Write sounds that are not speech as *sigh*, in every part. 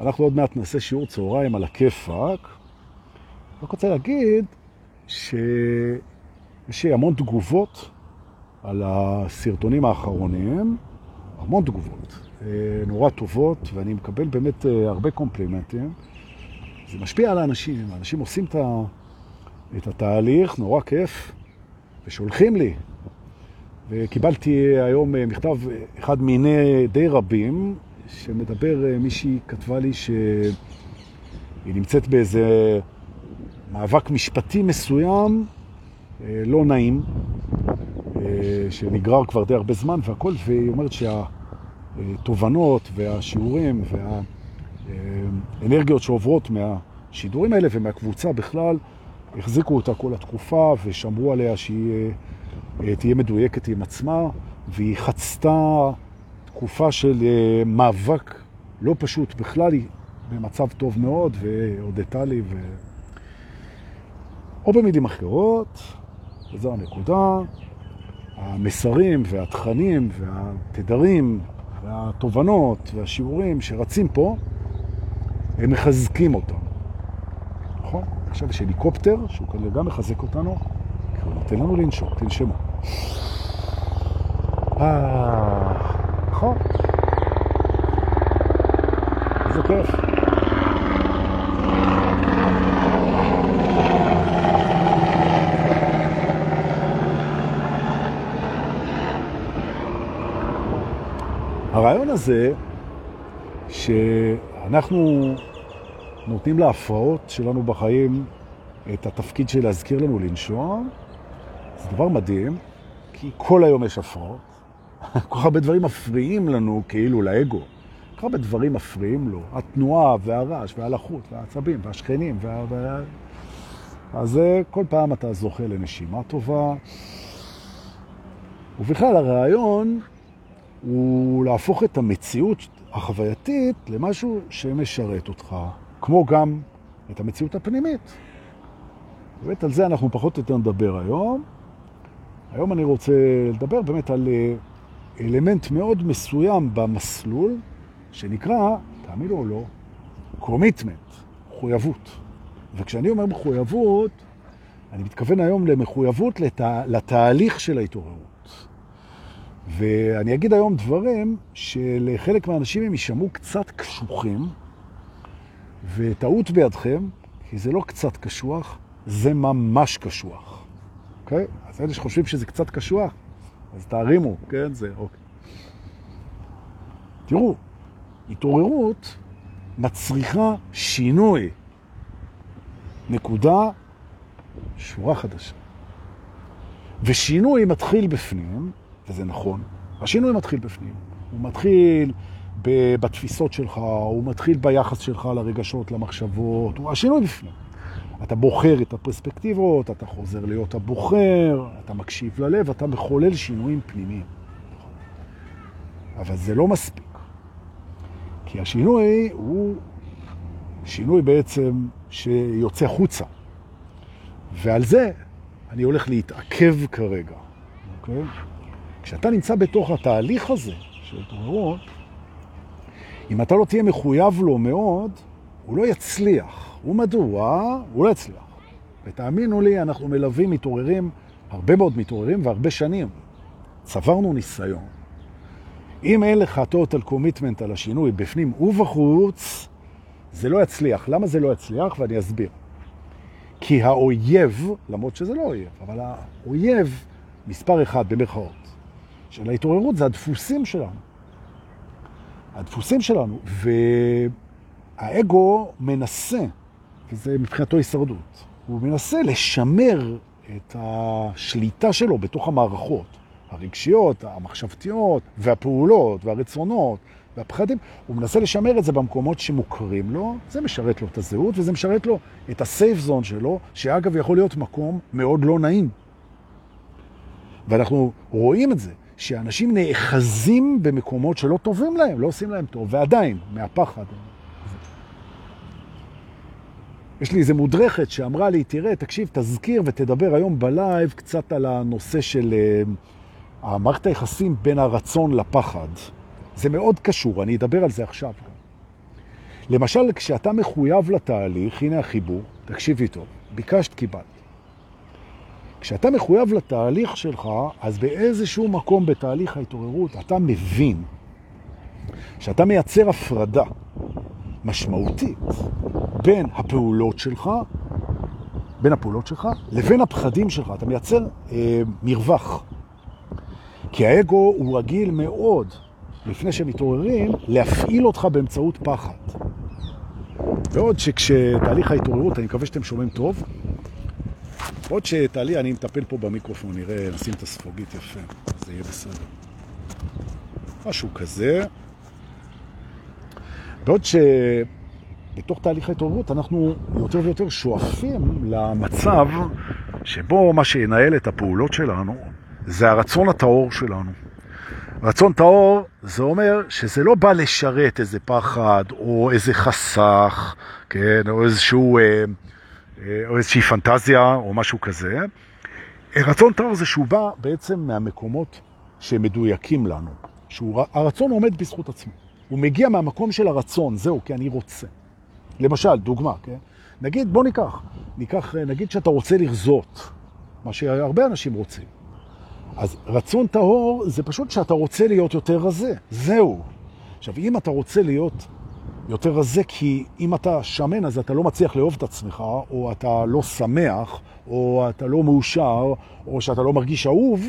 אנחנו עוד מעט נעשה שיעור צהריים על הכיפק. רק רוצה להגיד שיש המון תגובות על הסרטונים האחרונים, המון תגובות, אה, נורא טובות, ואני מקבל באמת אה, הרבה קומפלימנטים. זה משפיע על האנשים, האנשים עושים את התהליך, נורא כיף, ושולחים לי. וקיבלתי היום אה, מכתב, אחד מיני די רבים, שמדבר, מישהי כתבה לי שהיא נמצאת באיזה מאבק משפטי מסוים, לא נעים, שנגרר כבר די הרבה זמן והכל, והיא אומרת שהתובנות והשיעורים והאנרגיות שעוברות מהשידורים האלה ומהקבוצה בכלל, החזיקו אותה כל התקופה ושמרו עליה שהיא אה, תהיה מדויקת עם עצמה, והיא חצתה תקופה של אה, מאבק לא פשוט בכלל, היא במצב טוב מאוד, והודתה לי, ו... או במילים אחרות, וזו הנקודה, המסרים והתכנים והתדרים והתובנות והשיעורים שרצים פה, הם מחזקים אותם. נכון? עכשיו יש הליקופטר, שהוא כנראה גם מחזק אותנו, כי הוא נותן לנו לנשום, תנשמו. אה, נכון. איזה כיף. הרעיון הזה שאנחנו נותנים להפרעות שלנו בחיים את התפקיד של להזכיר לנו לנשום, זה דבר מדהים, כי כל היום יש הפרעות. *laughs* כל כך הרבה דברים מפריעים לנו כאילו לאגו. כל כך הרבה דברים מפריעים לו. התנועה והרעש והלחות והעצבים והשכנים. וה... אז כל פעם אתה זוכה לנשימה טובה. ובכלל הרעיון הוא להפוך את המציאות החווייתית למשהו שמשרת אותך, כמו גם את המציאות הפנימית. באמת על זה אנחנו פחות או יותר נדבר היום. היום אני רוצה לדבר באמת על אה, אלמנט מאוד מסוים במסלול, שנקרא, תאמינו או לא, קומיטמנט, מחויבות. וכשאני אומר מחויבות, אני מתכוון היום למחויבות לתה, לתהליך של ההתעוררות. ואני אגיד היום דברים שלחלק מהאנשים הם יישמעו קצת קשוחים, וטעות בידכם, כי זה לא קצת קשוח, זה ממש קשוח. אוקיי? אז אלה שחושבים שזה קצת קשוח, אז תערימו, כן? זה אוקיי. תראו, התעוררות מצריכה שינוי. נקודה, שורה חדשה. ושינוי מתחיל בפנים, וזה נכון. השינוי מתחיל בפנים. הוא מתחיל בתפיסות שלך, הוא מתחיל ביחס שלך לרגשות, למחשבות, הוא השינוי בפנים. אתה בוחר את הפרספקטיבות, אתה חוזר להיות הבוחר, אתה מקשיב ללב, אתה מחולל שינויים פנימיים. אבל זה לא מספיק. כי השינוי הוא שינוי בעצם שיוצא חוצה. ועל זה אני הולך להתעכב כרגע, אוקיי? כשאתה נמצא בתוך התהליך הזה של התעוררות, אם אתה לא תהיה מחויב לו מאוד, הוא לא יצליח. הוא מדוע? הוא לא יצליח. ותאמינו לי, אנחנו מלווים מתעוררים, הרבה מאוד מתעוררים והרבה שנים. צברנו ניסיון. אם אין לך total commitment על השינוי בפנים ובחוץ, זה לא יצליח. למה זה לא יצליח? ואני אסביר. כי האויב, למרות שזה לא אויב, אבל האויב מספר אחד במרכאות, של ההתעוררות זה הדפוסים שלנו. הדפוסים שלנו. והאגו מנסה, וזה מבחינתו הישרדות, הוא מנסה לשמר את השליטה שלו בתוך המערכות, הרגשיות, המחשבתיות, והפעולות, והרצונות, והפחדים. הוא מנסה לשמר את זה במקומות שמוכרים לו, זה משרת לו את הזהות, וזה משרת לו את הסייף זון שלו, שאגב יכול להיות מקום מאוד לא נעים. ואנחנו רואים את זה. שאנשים נאחזים במקומות שלא טובים להם, לא עושים להם טוב, ועדיין, מהפחד. יש לי איזה מודרכת שאמרה לי, תראה, תקשיב, תזכיר ותדבר היום בלייב קצת על הנושא של uh, המערכת היחסים בין הרצון לפחד. זה מאוד קשור, אני אדבר על זה עכשיו. למשל, כשאתה מחויב לתהליך, הנה החיבור, תקשיבי טוב, ביקשת, קיבלת. כשאתה מחויב לתהליך שלך, אז באיזשהו מקום בתהליך ההתעוררות אתה מבין שאתה מייצר הפרדה משמעותית בין הפעולות שלך, בין הפעולות שלך לבין הפחדים שלך. אתה מייצר אה, מרווח. כי האגו הוא רגיל מאוד, לפני שהם מתעוררים, להפעיל אותך באמצעות פחד. ועוד שכשתהליך ההתעוררות, אני מקווה שאתם שומעים טוב, עוד שתעלי, אני מטפל פה במיקרופון, נראה, נשים את הספוגית יפה, זה יהיה בסדר. משהו כזה. בעוד שבתוך תהליך ההתעוררות אנחנו יותר ויותר שואפים למצב שבו מה שינהל את הפעולות שלנו זה הרצון הטהור שלנו. רצון טהור זה אומר שזה לא בא לשרת איזה פחד או איזה חסך, כן, או איזשהו... אה, או איזושהי פנטזיה או משהו כזה. רצון טהור זה שהוא בא בעצם מהמקומות שמדויקים לנו. שהוא, הרצון עומד בזכות עצמו. הוא מגיע מהמקום של הרצון, זהו, כי אני רוצה. למשל, דוגמה, כן? נגיד, בוא ניקח, ניקח, נגיד שאתה רוצה לרזות, מה שהרבה אנשים רוצים. אז רצון טהור זה פשוט שאתה רוצה להיות יותר רזה, זהו. עכשיו, אם אתה רוצה להיות יותר רזה, כי אם אתה שמן אז אתה לא מצליח לאהוב את עצמך, או אתה לא שמח, או אתה לא מאושר, או שאתה לא מרגיש אהוב,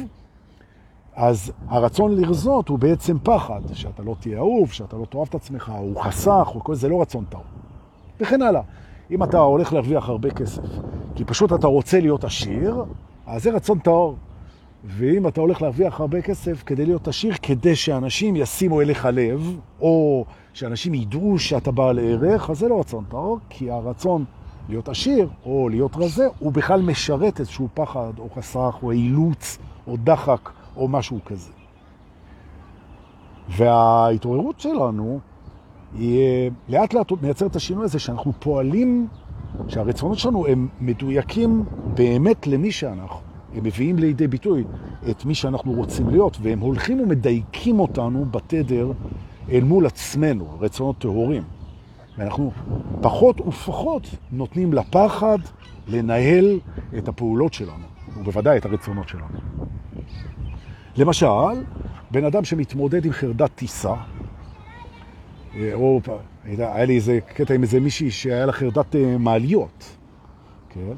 אז הרצון לרזות הוא בעצם פחד, שאתה לא תהיה אהוב, שאתה לא תאהב את עצמך, הוא חסך, או כל זה לא רצון טהור. וכן הלאה. אם אתה הולך להרוויח הרבה כסף, כי פשוט אתה רוצה להיות עשיר, אז זה רצון טהור. ואם אתה הולך להרוויח הרבה כסף כדי להיות עשיר, כדי שאנשים ישימו אליך לב, או שאנשים ידעו שאתה בעל ערך, אז זה לא רצון טהור, כי הרצון להיות עשיר או להיות רזה, הוא בכלל משרת איזשהו פחד או חסך או אילוץ או דחק או משהו כזה. וההתעוררות שלנו היא לאט לאט מייצר את השינוי הזה שאנחנו פועלים, שהרצונות שלנו הם מדויקים באמת למי שאנחנו. הם מביאים לידי ביטוי את מי שאנחנו רוצים להיות, והם הולכים ומדייקים אותנו בתדר אל מול עצמנו, רצונות טהורים. ואנחנו פחות ופחות נותנים לפחד לנהל את הפעולות שלנו, ובוודאי את הרצונות שלנו. למשל, בן אדם שמתמודד עם חרדת טיסה, אה, או היה לי איזה קטע עם איזה מישהי שהיה לה חרדת אה, מעליות, כן?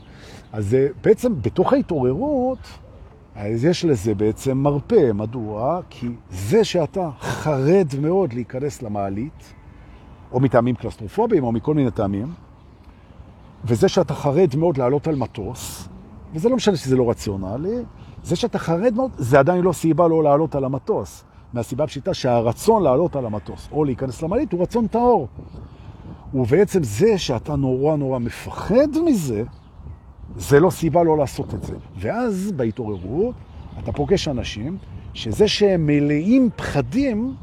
אז בעצם בתוך ההתעוררות, אז יש לזה בעצם מרפא. מדוע? כי זה שאתה חרד מאוד להיכנס למעלית, או מטעמים קלסטרופוביים, או מכל מיני טעמים, וזה שאתה חרד מאוד לעלות על מטוס, וזה לא משנה שזה לא רציונלי, זה שאתה חרד מאוד, זה עדיין לא סיבה לא לעלות על המטוס. מהסיבה הפשיטה שהרצון לעלות על המטוס או להיכנס למעלית הוא רצון טהור. ובעצם זה שאתה נורא נורא מפחד מזה, זה לא סיבה לא לעשות את זה. ואז בהתעוררות אתה פוגש אנשים שזה שהם מלאים פחדים,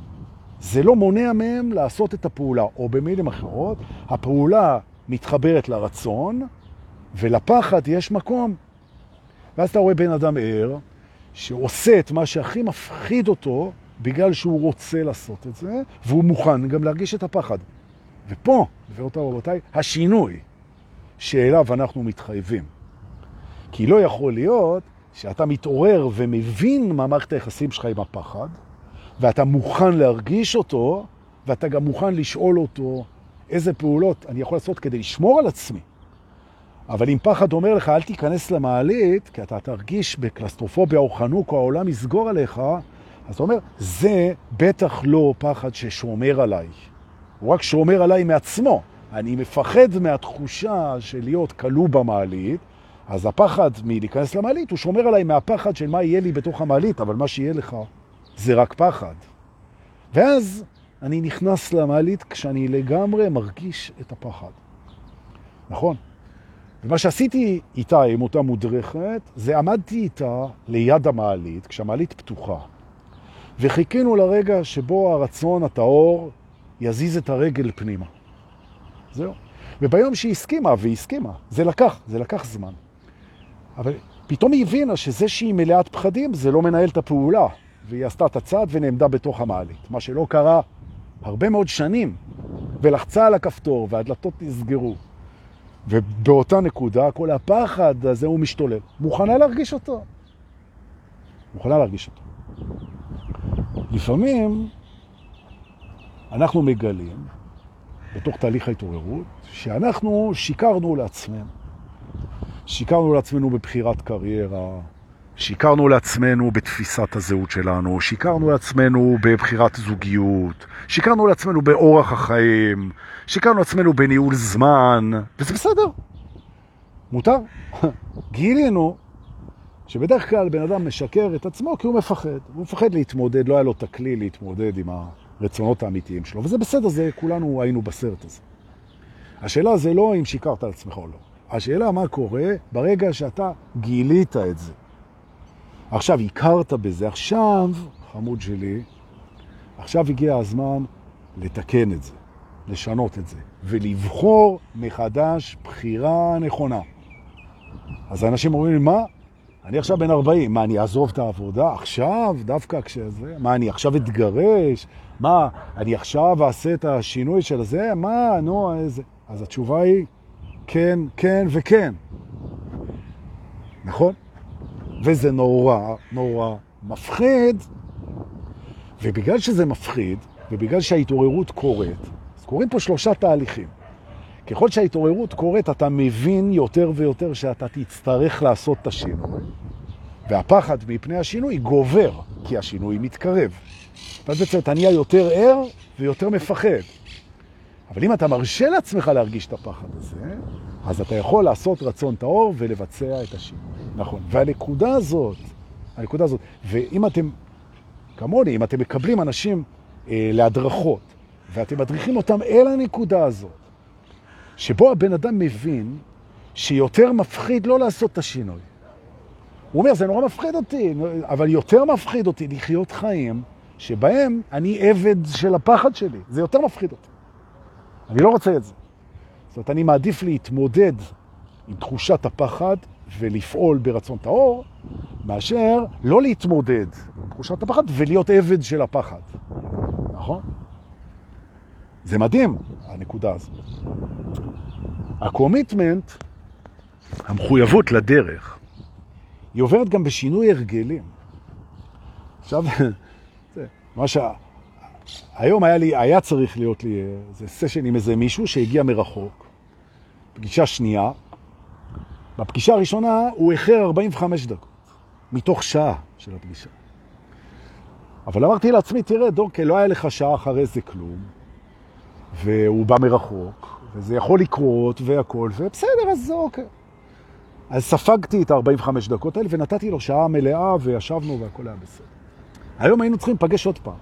זה לא מונע מהם לעשות את הפעולה. או במילים אחרות, הפעולה מתחברת לרצון, ולפחד יש מקום. ואז אתה רואה בן אדם ער, שעושה את מה שהכי מפחיד אותו, בגלל שהוא רוצה לעשות את זה, והוא מוכן גם להרגיש את הפחד. ופה, גבירותיי ורבותיי, השינוי שאליו אנחנו מתחייבים. כי לא יכול להיות שאתה מתעורר ומבין מה מערכת היחסים שלך עם הפחד, ואתה מוכן להרגיש אותו, ואתה גם מוכן לשאול אותו איזה פעולות אני יכול לעשות כדי לשמור על עצמי. אבל אם פחד אומר לך, אל תיכנס למעלית, כי אתה תרגיש בקלסטרופוביה או חנוק, או העולם יסגור עליך, אז אתה אומר, זה בטח לא פחד ששומר עליי. הוא רק שומר עליי מעצמו. אני מפחד מהתחושה של להיות כלוא במעלית, אז הפחד מלהיכנס למעלית, הוא שומר עליי מהפחד של מה יהיה לי בתוך המעלית, אבל מה שיהיה לך זה רק פחד. ואז אני נכנס למעלית כשאני לגמרי מרגיש את הפחד. נכון? ומה שעשיתי איתה, עם אותה מודרכת, זה עמדתי איתה ליד המעלית, כשהמעלית פתוחה, וחיכינו לרגע שבו הרצון הטהור יזיז את הרגל פנימה. זהו. וביום שהיא הסכימה, והיא הסכימה, זה לקח, זה לקח זמן. אבל פתאום היא הבינה שזה שהיא מלאת פחדים זה לא מנהל את הפעולה, והיא עשתה את הצעד ונעמדה בתוך המעלית, מה שלא קרה הרבה מאוד שנים ולחצה על הכפתור והדלתות נסגרו. ובאותה נקודה כל הפחד הזה הוא משתולל. מוכנה להרגיש אותו. מוכנה להרגיש אותו. לפעמים אנחנו מגלים, בתוך תהליך ההתעוררות, שאנחנו שיקרנו לעצמנו. שיקרנו לעצמנו בבחירת קריירה, שיקרנו לעצמנו בתפיסת הזהות שלנו, שיקרנו לעצמנו בבחירת זוגיות, שיקרנו לעצמנו באורח החיים, שיקרנו לעצמנו בניהול זמן, וזה בסדר. מותר. *laughs* גילינו שבדרך כלל בן אדם משקר את עצמו כי הוא מפחד. הוא מפחד להתמודד, לא היה לו את הכלי להתמודד עם הרצונות האמיתיים שלו, וזה בסדר, זה כולנו היינו בסרט הזה. השאלה זה לא אם שיקרת על עצמך או לא. השאלה מה קורה ברגע שאתה גילית את זה. עכשיו הכרת בזה, עכשיו, חמוד שלי, עכשיו הגיע הזמן לתקן את זה, לשנות את זה, ולבחור מחדש בחירה נכונה. אז האנשים אומרים לי, מה? אני עכשיו בן 40, מה, אני אעזוב את העבודה עכשיו, דווקא כשזה? מה, אני עכשיו אתגרש? מה, אני עכשיו אעשה את השינוי של זה? מה, נו, איזה... אז התשובה היא כן, כן וכן. נכון? וזה נורא, נורא מפחיד. ובגלל שזה מפחיד, ובגלל שההתעוררות קורית, אז קורים פה שלושה תהליכים. ככל שההתעוררות קורית, אתה מבין יותר ויותר שאתה תצטרך לעשות את השינוי. והפחד מפני השינוי גובר, כי השינוי מתקרב. ואז בעצם אתה נהיה יותר ער ויותר מפחד. אבל אם אתה מרשה לעצמך להרגיש את הפחד הזה, אז אתה יכול לעשות רצון טהור ולבצע את השינוי. נכון. והנקודה הזאת, הנקודה הזאת, ואם אתם, כמוני, אם אתם מקבלים אנשים אה, להדרכות, ואתם מדריכים אותם אל הנקודה הזאת, שבו הבן אדם מבין שיותר מפחיד לא לעשות את השינוי. הוא אומר, זה נורא מפחיד אותי, אבל יותר מפחיד אותי לחיות חיים שבהם אני עבד של הפחד שלי. זה יותר מפחיד אותי. אני לא רוצה את זה. זאת אומרת, אני מעדיף להתמודד עם תחושת הפחד ולפעול ברצון טהור, מאשר לא להתמודד עם תחושת הפחד ולהיות עבד של הפחד. נכון? זה מדהים, הנקודה הזאת. הקומיטמנט, המחויבות לדרך, היא עוברת גם בשינוי הרגלים. עכשיו, *laughs* מה שה... היום היה לי, היה צריך להיות לי איזה סשן עם איזה מישהו שהגיע מרחוק, פגישה שנייה. בפגישה הראשונה הוא איחר 45 דקות, מתוך שעה של הפגישה. אבל אמרתי לעצמי, תראה, דורקה, לא היה לך שעה אחרי זה כלום, והוא בא מרחוק, וזה יכול לקרות והכל, ובסדר, אז זה אוקיי. אז ספגתי את ה-45 דקות האלה ונתתי לו שעה מלאה וישבנו והכל היה בסדר. היום היינו צריכים לפגש עוד פעם.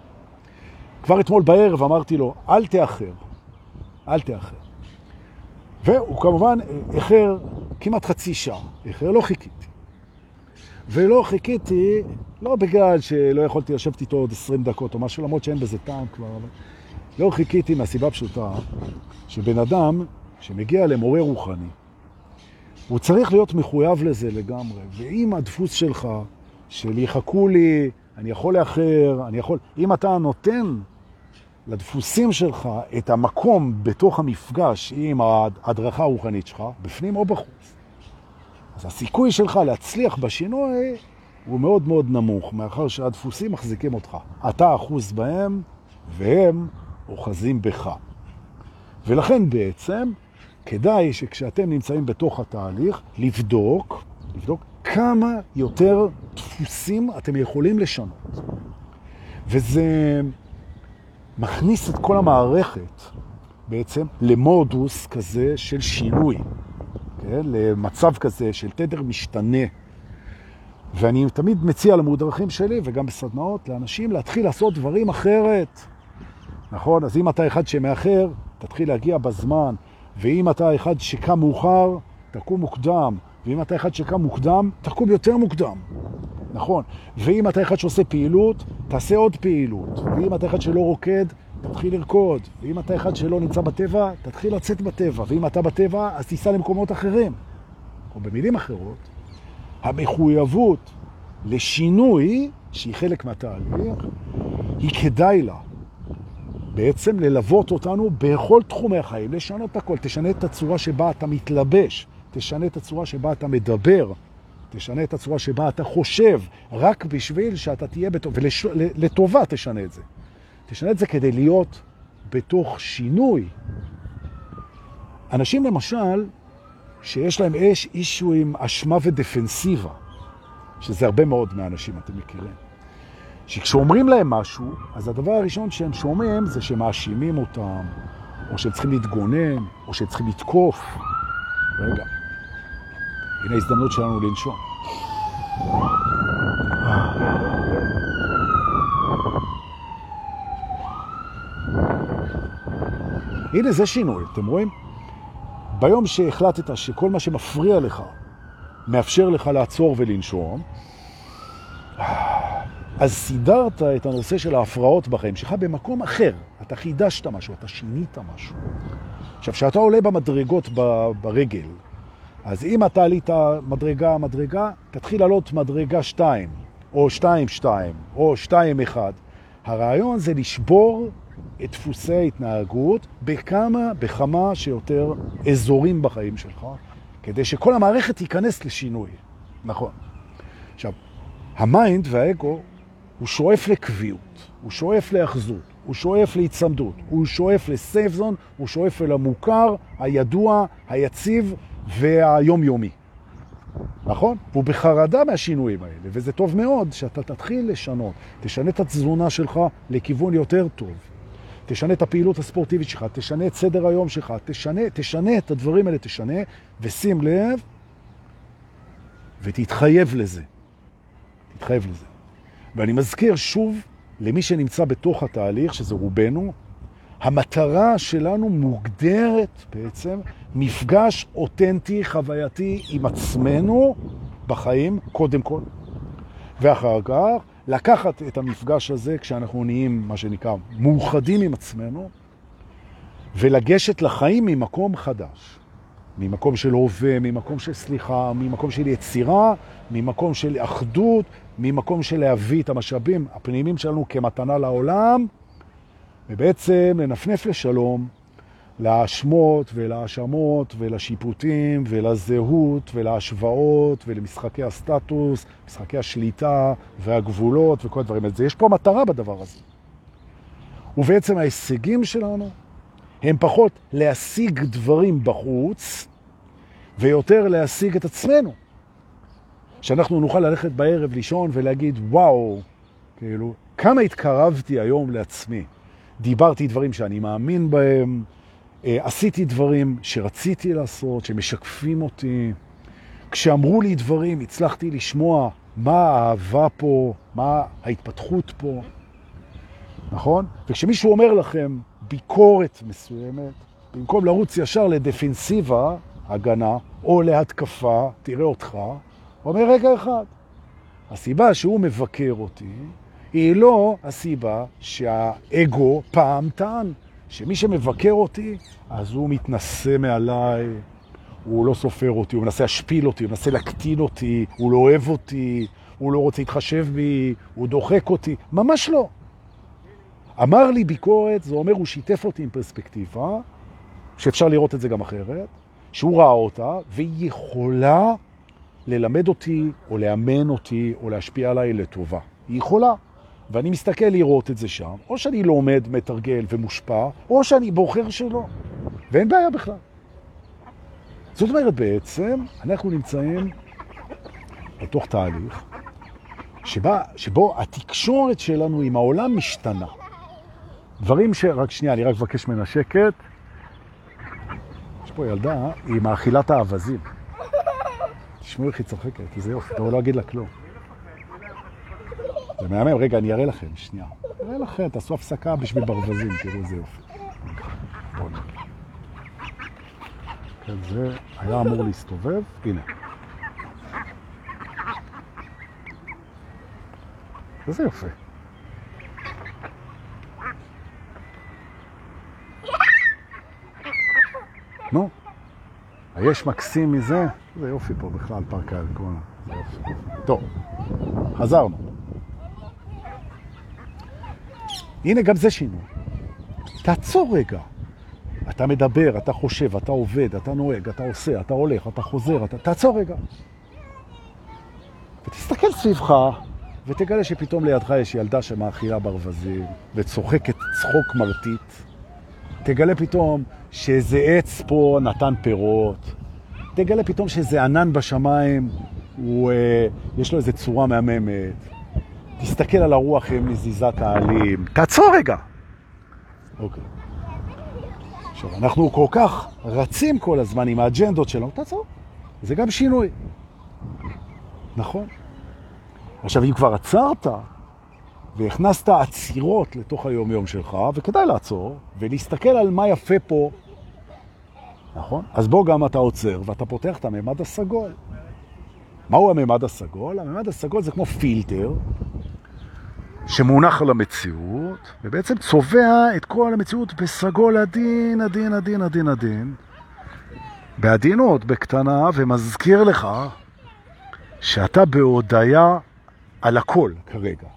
כבר אתמול בערב אמרתי לו, אל תאחר, אל תאחר. והוא כמובן איחר כמעט חצי שעה, איחר, לא חיכיתי. ולא חיכיתי, לא בגלל שלא יכולתי לשבת איתו עוד 20 דקות או משהו, למרות שאין בזה טעם כבר, אבל לא חיכיתי מהסיבה פשוטה, שבן אדם שמגיע למורה רוחני, הוא צריך להיות מחויב לזה לגמרי. ואם הדפוס שלך, של יחכו לי, אני יכול לאחר, אני יכול... אם אתה נותן לדפוסים שלך את המקום בתוך המפגש עם ההדרכה הרוחנית שלך, בפנים או בחוץ, אז הסיכוי שלך להצליח בשינוי הוא מאוד מאוד נמוך, מאחר שהדפוסים מחזיקים אותך. אתה אחוז בהם והם אוחזים בך. ולכן בעצם כדאי שכשאתם נמצאים בתוך התהליך, לבדוק, לבדוק כמה יותר דפוסים אתם יכולים לשנות. וזה מכניס את כל המערכת בעצם למודוס כזה של שינוי, כן? למצב כזה של תדר משתנה. ואני תמיד מציע למודרכים שלי וגם בסדנאות לאנשים להתחיל לעשות דברים אחרת. נכון? אז אם אתה אחד שמאחר, תתחיל להגיע בזמן. ואם אתה אחד שקם מאוחר, תקום מוקדם. ואם אתה אחד שקם מוקדם, תקום יותר מוקדם. נכון. ואם אתה אחד שעושה פעילות, תעשה עוד פעילות. ואם אתה אחד שלא רוקד, תתחיל לרקוד. ואם אתה אחד שלא נמצא בטבע, תתחיל לצאת בטבע. ואם אתה בטבע, אז תיסע למקומות אחרים. או במילים אחרות, המחויבות לשינוי, שהיא חלק מהתהליך, היא כדאי לה. בעצם ללוות אותנו בכל תחומי החיים, לשנות את הכל, תשנה את הצורה שבה אתה מתלבש, תשנה את הצורה שבה אתה מדבר, תשנה את הצורה שבה אתה חושב, רק בשביל שאתה תהיה בטוב, ולטובה תשנה את זה. תשנה את זה כדי להיות בתוך שינוי. אנשים למשל, שיש להם אש אישו עם אשמה ודפנסיבה, שזה הרבה מאוד מהאנשים, אתם מכירים. שכשאומרים להם משהו, אז הדבר הראשון שהם שומעים זה שמאשימים אותם, או שהם צריכים להתגונן, או שהם צריכים לתקוף. רגע, הנה ההזדמנות שלנו לנשום. הנה זה שינוי, אתם רואים? ביום שהחלטת שכל מה שמפריע לך מאפשר לך לעצור ולנשום, אז סידרת את הנושא של ההפרעות בחיים שלך במקום אחר. אתה חידשת משהו, אתה שינית משהו. עכשיו, כשאתה עולה במדרגות ברגל, אז אם אתה עלית מדרגה, מדרגה, תתחיל לעלות מדרגה 2, או 2, 2, או 2, 1. הרעיון זה לשבור את דפוסי ההתנהגות בכמה, בכמה שיותר אזורים בחיים שלך, כדי שכל המערכת תיכנס לשינוי. נכון. עכשיו, ה mind והאגו הוא שואף לקביעות, הוא שואף להיאחזות, הוא שואף להצמדות, הוא שואף ל safe zone, הוא שואף אל המוכר, הידוע, היציב והיומיומי. נכון? והוא בחרדה מהשינויים האלה, וזה טוב מאוד שאתה תתחיל לשנות, תשנה את התזונה שלך לכיוון יותר טוב. תשנה את הפעילות הספורטיבית שלך, תשנה את סדר היום שלך, תשנה, תשנה את הדברים האלה, תשנה, ושים לב, ותתחייב לזה. תתחייב לזה. ואני מזכיר שוב למי שנמצא בתוך התהליך, שזה רובנו, המטרה שלנו מוגדרת בעצם מפגש אותנטי, חווייתי עם עצמנו בחיים, קודם כל. ואחר כך לקחת את המפגש הזה כשאנחנו נהיים, מה שנקרא, מאוחדים עם עצמנו, ולגשת לחיים ממקום חדש. ממקום של הווה, ממקום של סליחה, ממקום של יצירה, ממקום של אחדות, ממקום של להביא את המשאבים הפנימיים שלנו כמתנה לעולם, ובעצם לנפנף לשלום, להאשמות ולהאשמות ולשיפוטים ולזהות ולהשוואות ולמשחקי הסטטוס, משחקי השליטה והגבולות וכל הדברים האלה. יש פה מטרה בדבר הזה. ובעצם ההישגים שלנו הם פחות להשיג דברים בחוץ ויותר להשיג את עצמנו. שאנחנו נוכל ללכת בערב לישון ולהגיד, וואו, כאילו, כמה התקרבתי היום לעצמי. דיברתי דברים שאני מאמין בהם, אה, עשיתי דברים שרציתי לעשות, שמשקפים אותי. כשאמרו לי דברים, הצלחתי לשמוע מה האהבה פה, מה ההתפתחות פה, נכון? וכשמישהו אומר לכם ביקורת מסוימת, במקום לרוץ ישר לדפנסיבה, הגנה, או להתקפה, תראה אותך, הוא אומר רגע אחד. הסיבה שהוא מבקר אותי היא לא הסיבה שהאגו פעם טען. שמי שמבקר אותי, אז הוא מתנשא מעליי, הוא לא סופר אותי, הוא מנסה להשפיל אותי, הוא מנסה להקטין אותי, הוא לא אוהב אותי, הוא לא רוצה להתחשב בי, הוא דוחק אותי. ממש לא. אמר לי ביקורת, זה אומר, הוא שיתף אותי עם פרספקטיבה, שאפשר לראות את זה גם אחרת, שהוא ראה אותה, והיא יכולה ללמד אותי, או לאמן אותי, או להשפיע עליי לטובה. היא יכולה. ואני מסתכל לראות את זה שם, או שאני לומד, מתרגל ומושפע, או שאני בוחר שלא. ואין בעיה בכלל. זאת אומרת, בעצם, אנחנו נמצאים בתוך תהליך שבה, שבו התקשורת שלנו עם העולם משתנה. דברים ש... רק שנייה, אני רק מבקש ממנה שקט. יש פה ילדה עם מאכילת האווזים. תשמעו איך היא צוחקת, איזה יופי, אתה לא אגיד לה כלום. זה מהמם, רגע, אני אראה לכם, שנייה. אראה לכם, תעשו הפסקה בשביל ברווזים, תראו איזה יופי. כן, זה היה אמור להסתובב, הנה. איזה יופי. נו, היש מקסים מזה? זה יופי פה בכלל, פארק האלקונה. טוב, חזרנו. הנה גם זה שינוי. תעצור רגע. אתה מדבר, אתה חושב, אתה עובד, אתה נוהג, אתה עושה, אתה הולך, אתה חוזר, אתה... תעצור רגע. ותסתכל סביבך, ותגלה שפתאום לידך יש ילדה שמאכילה ברווזים, וצוחקת צחוק מרטיט. תגלה פתאום שאיזה עץ פה נתן פירות. תגלה פתאום שאיזה ענן בשמיים, הוא, אה, יש לו איזה צורה מהממת. תסתכל על הרוח עם נזיזת העלים. תעצור רגע. אוקיי. עכשיו, אנחנו כל כך רצים כל הזמן עם האג'נדות שלנו, תעצור. זה גם שינוי. נכון. עכשיו, אם כבר עצרת והכנסת עצירות לתוך היום-יום שלך, וכדאי לעצור ולהסתכל על מה יפה פה, נכון? אז בוא גם אתה עוצר ואתה פותח את הממד הסגול. מהו הממד הסגול? הממד הסגול זה כמו פילטר שמונח על המציאות, ובעצם צובע את כל המציאות בסגול עדין, עדין, עדין, עדין, עדין, בעדינות, בקטנה, ומזכיר לך שאתה בהודעה על הכל כרגע.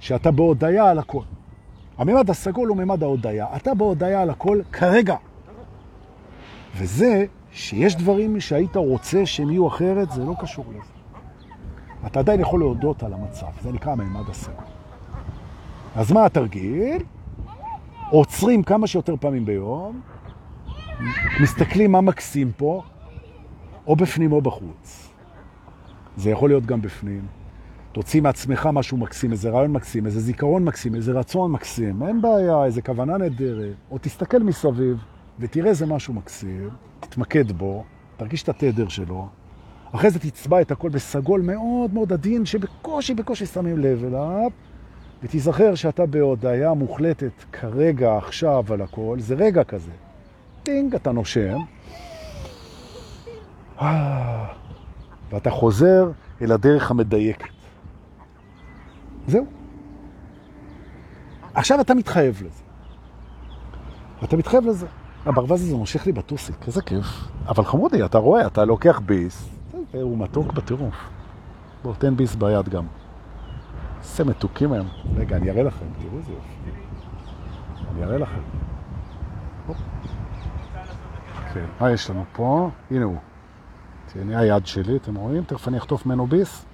שאתה בהודעה על הכל. הממד הסגול הוא ממד ההודעה. אתה בהודעה על הכל כרגע. וזה שיש דברים שהיית רוצה שהם יהיו אחרת, זה לא קשור לזה. אתה עדיין יכול להודות על המצב, זה נקרא ממד הסגול. אז מה התרגיל? עוצרים כמה שיותר פעמים ביום, מסתכלים מה מקסים פה, או בפנים או בחוץ. זה יכול להיות גם בפנים. תוציא מעצמך משהו מקסים, איזה רעיון מקסים, איזה זיכרון מקסים, איזה רצון מקסים, אין בעיה, איזה כוונה נהדרת. או תסתכל מסביב ותראה איזה משהו מקסים, תתמקד בו, תרגיש את התדר שלו. אחרי זה תצבע את הכל בסגול מאוד מאוד עדין, שבקושי בקושי שמים לב אליו, ותיזכר שאתה בהודעה מוחלטת כרגע, עכשיו על הכל, זה רגע כזה. טינג, אתה נושם. אה, ואתה חוזר אל הדרך המדייקת. זהו. עכשיו אתה מתחייב לזה. אתה מתחייב לזה. הברווז הזה מושך לי בטוסי, כזה כיף. אבל חמודי, אתה רואה, אתה לוקח ביס, הוא מתוק בטירוף. בוא, תן ביס ביד גם. איזה מתוקים היום. רגע, אני אראה לכם, תראו איזה יופי. אני אראה לכם. כן, מה יש לנו פה? הנה הוא. תהנה היד שלי, אתם רואים? תכף אני אחטוף ממנו ביס.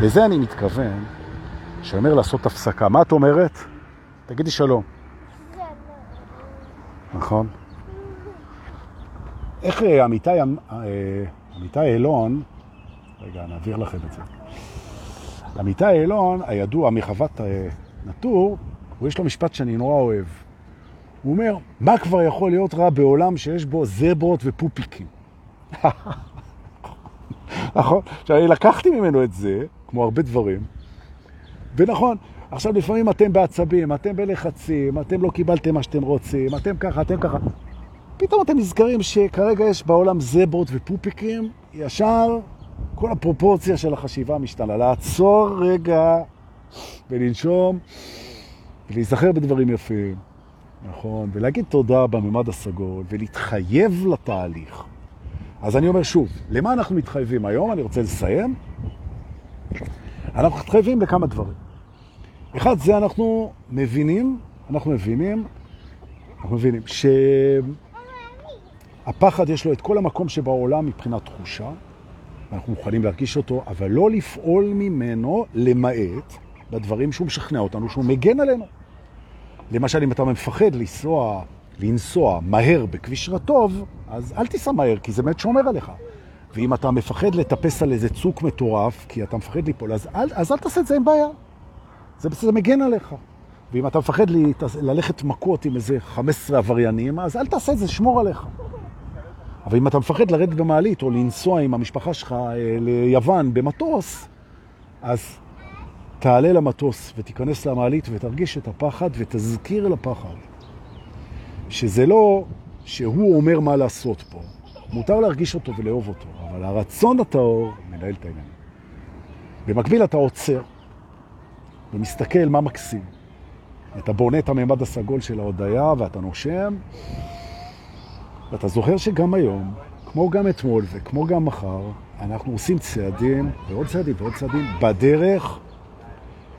לזה אני מתכוון, שאומר לעשות הפסקה. מה את אומרת? תגידי שלום. נכון? איך אה, עמיתי, אה, עמיתי אילון, רגע, נעביר לכם את זה. עמיתי אילון, הידוע מחוות אה, נטור, הוא יש לו משפט שאני נורא אוהב. הוא אומר, מה כבר יכול להיות רע בעולם שיש בו זברות ופופיקים? *laughs* נכון? עכשיו, אני לקחתי ממנו את זה, כמו הרבה דברים, ונכון, עכשיו לפעמים אתם בעצבים, אתם בלחצים, אתם לא קיבלתם מה שאתם רוצים, אתם ככה, אתם ככה. פתאום אתם נזכרים שכרגע יש בעולם זברות ופופיקים, ישר כל הפרופורציה של החשיבה משתנה. לעצור רגע ולנשום ולהיזכר בדברים יפים, נכון? ולהגיד תודה בממד הסגול ולהתחייב לתהליך. אז אני אומר שוב, למה אנחנו מתחייבים היום? אני רוצה לסיים. אנחנו מתחייבים לכמה דברים. אחד, זה אנחנו מבינים, אנחנו מבינים, אנחנו מבינים שהפחד יש לו את כל המקום שבעולם מבחינת תחושה, ואנחנו מוכנים להרגיש אותו, אבל לא לפעול ממנו למעט בדברים שהוא משכנע אותנו, שהוא מגן עלינו. למשל, אם אתה מפחד לנסוע, לנסוע מהר בכביש רטוב, אז אל תיסע מהר, כי זה באמת שומר עליך. ואם אתה מפחד לטפס על איזה צוק מטורף, כי אתה מפחד ליפול, אז אל, אז אל תעשה את זה, אין בעיה. זה בסדר, מגן עליך. ואם אתה מפחד ללכת מכות עם איזה 15 עבריינים, אז אל תעשה את זה, שמור עליך. אבל אם אתה מפחד לרדת במעלית או לנסוע עם המשפחה שלך אה, ליוון במטוס, אז תעלה למטוס ותיכנס למעלית ותרגיש את הפחד ותזכיר לפחד שזה לא שהוא אומר מה לעשות פה. מותר להרגיש אותו ולאהוב אותו, אבל הרצון הטהור מנהל את העניין. במקביל אתה עוצר ומסתכל מה מקסים. אתה בונה את הממד הסגול של ההודעה ואתה נושם, ואתה זוכר שגם היום, כמו גם אתמול וכמו גם מחר, אנחנו עושים צעדים, ועוד צעדים ועוד צעדים, בדרך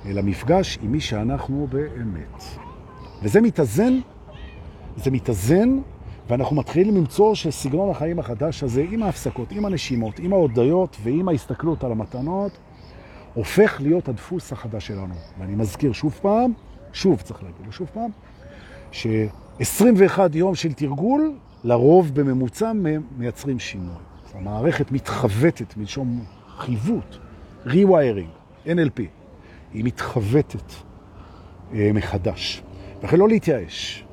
אל המפגש עם מי שאנחנו באמת. וזה מתאזן, זה מתאזן, ואנחנו מתחילים למצוא שסגנון החיים החדש הזה, עם ההפסקות, עם הנשימות, עם ההודיות ועם ההסתכלות על המתנות, הופך להיות הדפוס החדש שלנו. ואני מזכיר שוב פעם, שוב צריך להגיד שוב פעם, ש-21 יום של תרגול, לרוב בממוצע מייצרים שינוי. המערכת מתחוותת מלשום חיוות, rewiring, NLP, היא מתחוותת אה, מחדש. לכן לא להתייאש.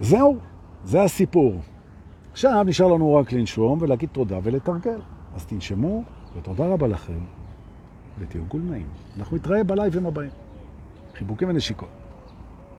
זהו, זה הסיפור. עכשיו נשאר לנו רק לנשום ולהגיד תודה ולתרגל. אז תנשמו, ותודה רבה לכם, ותרגול נעים. אנחנו נתראה בלייבים הבאים. חיבוקים ונשיקות.